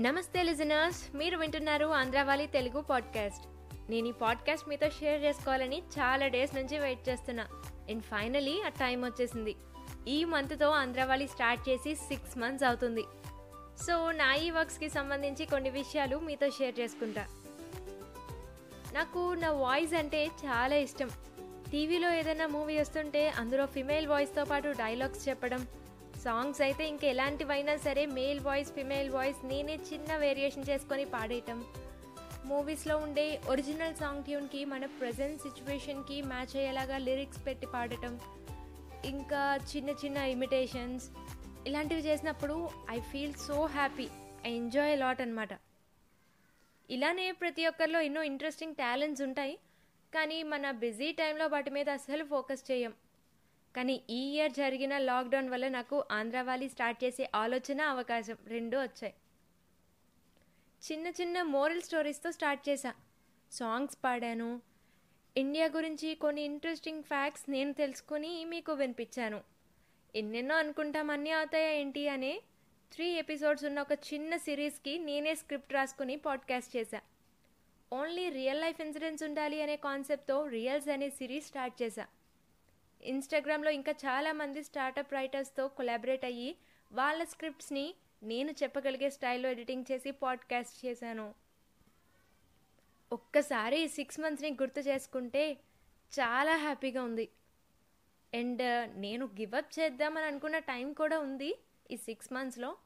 నమస్తే లిజనర్స్ మీరు వింటున్నారు ఆంధ్రావాలి తెలుగు పాడ్కాస్ట్. నేను ఈ పాడ్కాస్ట్ మీతో షేర్ చేసుకోవాలని చాలా డేస్ నుంచి వెయిట్ చేస్తున్నా. అండ్ ఫైనలీ ఆ టైం వచ్చేసింది. ఈ మంత్తో ఆంధ్రావాలి స్టార్ట్ చేసి సిక్స్ మంత్స్ అవుతుంది. సో నా ఈ వర్క్స్కి సంబంధించి కొన్ని విషయాలు మీతో షేర్ చేసుకుంటా. నాకు నా వాయిస్ అంటే చాలా ఇష్టం. టీవీలో ఏదైనా మూవీ వస్తుంటే అందులో ఫిమేల్ వాయిస్తో పాటు డైలాగ్స్ చెప్పడం సాంగ్స్ అయితే ఇంక ఎలాంటివైనా సరే మేల్ వాయిస్ ఫిమేల్ వాయిస్ నేనే చిన్న వేరియేషన్ చేసుకొని పాడేయటం. మూవీస్లో ఉండే ఒరిజినల్ సాంగ్ ట్యూన్కి మన ప్రజెంట్ సిచ్యువేషన్కి మ్యాచ్ అయ్యేలాగా లిరిక్స్ పెట్టి పాడటం. ఇంకా చిన్న చిన్న ఇమిటేషన్స్ ఇలాంటివి చేసినప్పుడు I feel so happy I enjoy lot అనమాట ఇలానే ప్రతి ఒక్కరిలో ఎన్నో ఇంట్రెస్టింగ్ టాలెంట్స్ ఉంటాయి. కానీ మన బిజీ టైంలో వాటి మీద అసలు ఫోకస్ చేయం. కానీ ఈ ఇయర్ జరిగిన లాక్డౌన్ వల్ల నాకు ఆంధ్రావాలి స్టార్ట్ చేసే ఆలోచన అవకాశం రెండూ వచ్చాయి. చిన్న చిన్న మోరల్ స్టోరీస్తో స్టార్ట్ చేశా. సాంగ్స్ పాడాను. ఇండియా గురించి కొన్ని ఇంట్రెస్టింగ్ ఫ్యాక్ట్స్ నేను తెలుసుకుని మీకు వినిపించాను. ఎన్నెన్నో అనుకుంటాం అన్నీ అవుతాయా ఏంటి అనే త్రీ ఎపిసోడ్స్ ఉన్న ఒక చిన్న సిరీస్కి నేనే స్క్రిప్ట్ రాసుకుని పాడ్కాస్ట్ చేశా. ఓన్లీ రియల్ లైఫ్ ఇన్సిడెంట్స్ ఉండాలి అనే కాన్సెప్ట్తో రియల్స్ అనే సిరీస్ స్టార్ట్ చేశా. ఇన్స్టాగ్రామ్లో ఇంకా చాలామంది స్టార్టప్ రైటర్స్తో కొలాబరేట్ అయ్యి వాళ్ళ స్క్రిప్ట్స్ని నేను చెప్పగలిగే స్టైల్లో ఎడిటింగ్ చేసి పాడ్కాస్ట్ చేశాను. ఒక్కసారి ఈ సిక్స్ మంత్స్ని గుర్తు చేసుకుంటే చాలా హ్యాపీగా ఉంది. అండ్ uh, నేను గివప్ చేద్దామని అనుకున్న టైం కూడా ఉంది ఈ సిక్స్ మంత్స్లో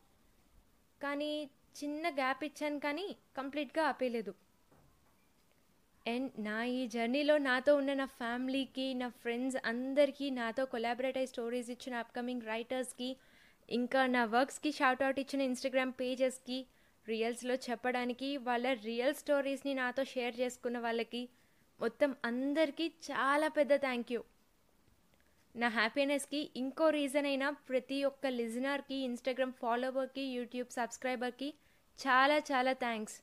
కానీ చిన్న గ్యాప్ ఇచ్చాను కానీ కంప్లీట్గా ఆపేయలేదు అండ్ నా ఈ జర్నీలో నాతో ఉన్న నా ఫ్యామిలీకి నా ఫ్రెండ్స్ అందరికీ నాతో కొలాబరేట్ అయ్యి స్టోరీస్ ఇచ్చిన అప్కమింగ్ రైటర్స్కి ఇంకా నా వర్క్స్కి షార్ట్అవుట్ ఇచ్చిన ఇన్స్టాగ్రామ్ పేజెస్కి రియల్స్లో చెప్పడానికి వాళ్ళ రియల్ స్టోరీస్ని నాతో షేర్ చేసుకున్న వాళ్ళకి మొత్తం అందరికీ చాలా పెద్ద థ్యాంక్ యూ నా హ్యాపీనెస్కి ఇంకో రీజన్ అయినా ప్రతి ఒక్క లిజనర్కి ఇన్స్టాగ్రామ్ ఫాలోవర్కి యూట్యూబ్ సబ్స్క్రైబర్కి చాలా చాలా థ్యాంక్స్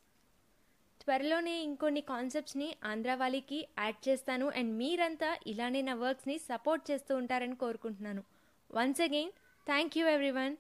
త్వరలోనే ఇంకొన్ని కాన్సెప్ట్స్ని ఆంధ్రావాలికి యాడ్ చేస్తాను. అండ్ మీరంతా ఇలానే నా వర్క్స్ని సపోర్ట్ చేస్తూ ఉంటారని కోరుకుంటున్నాను. Once again thank you everyone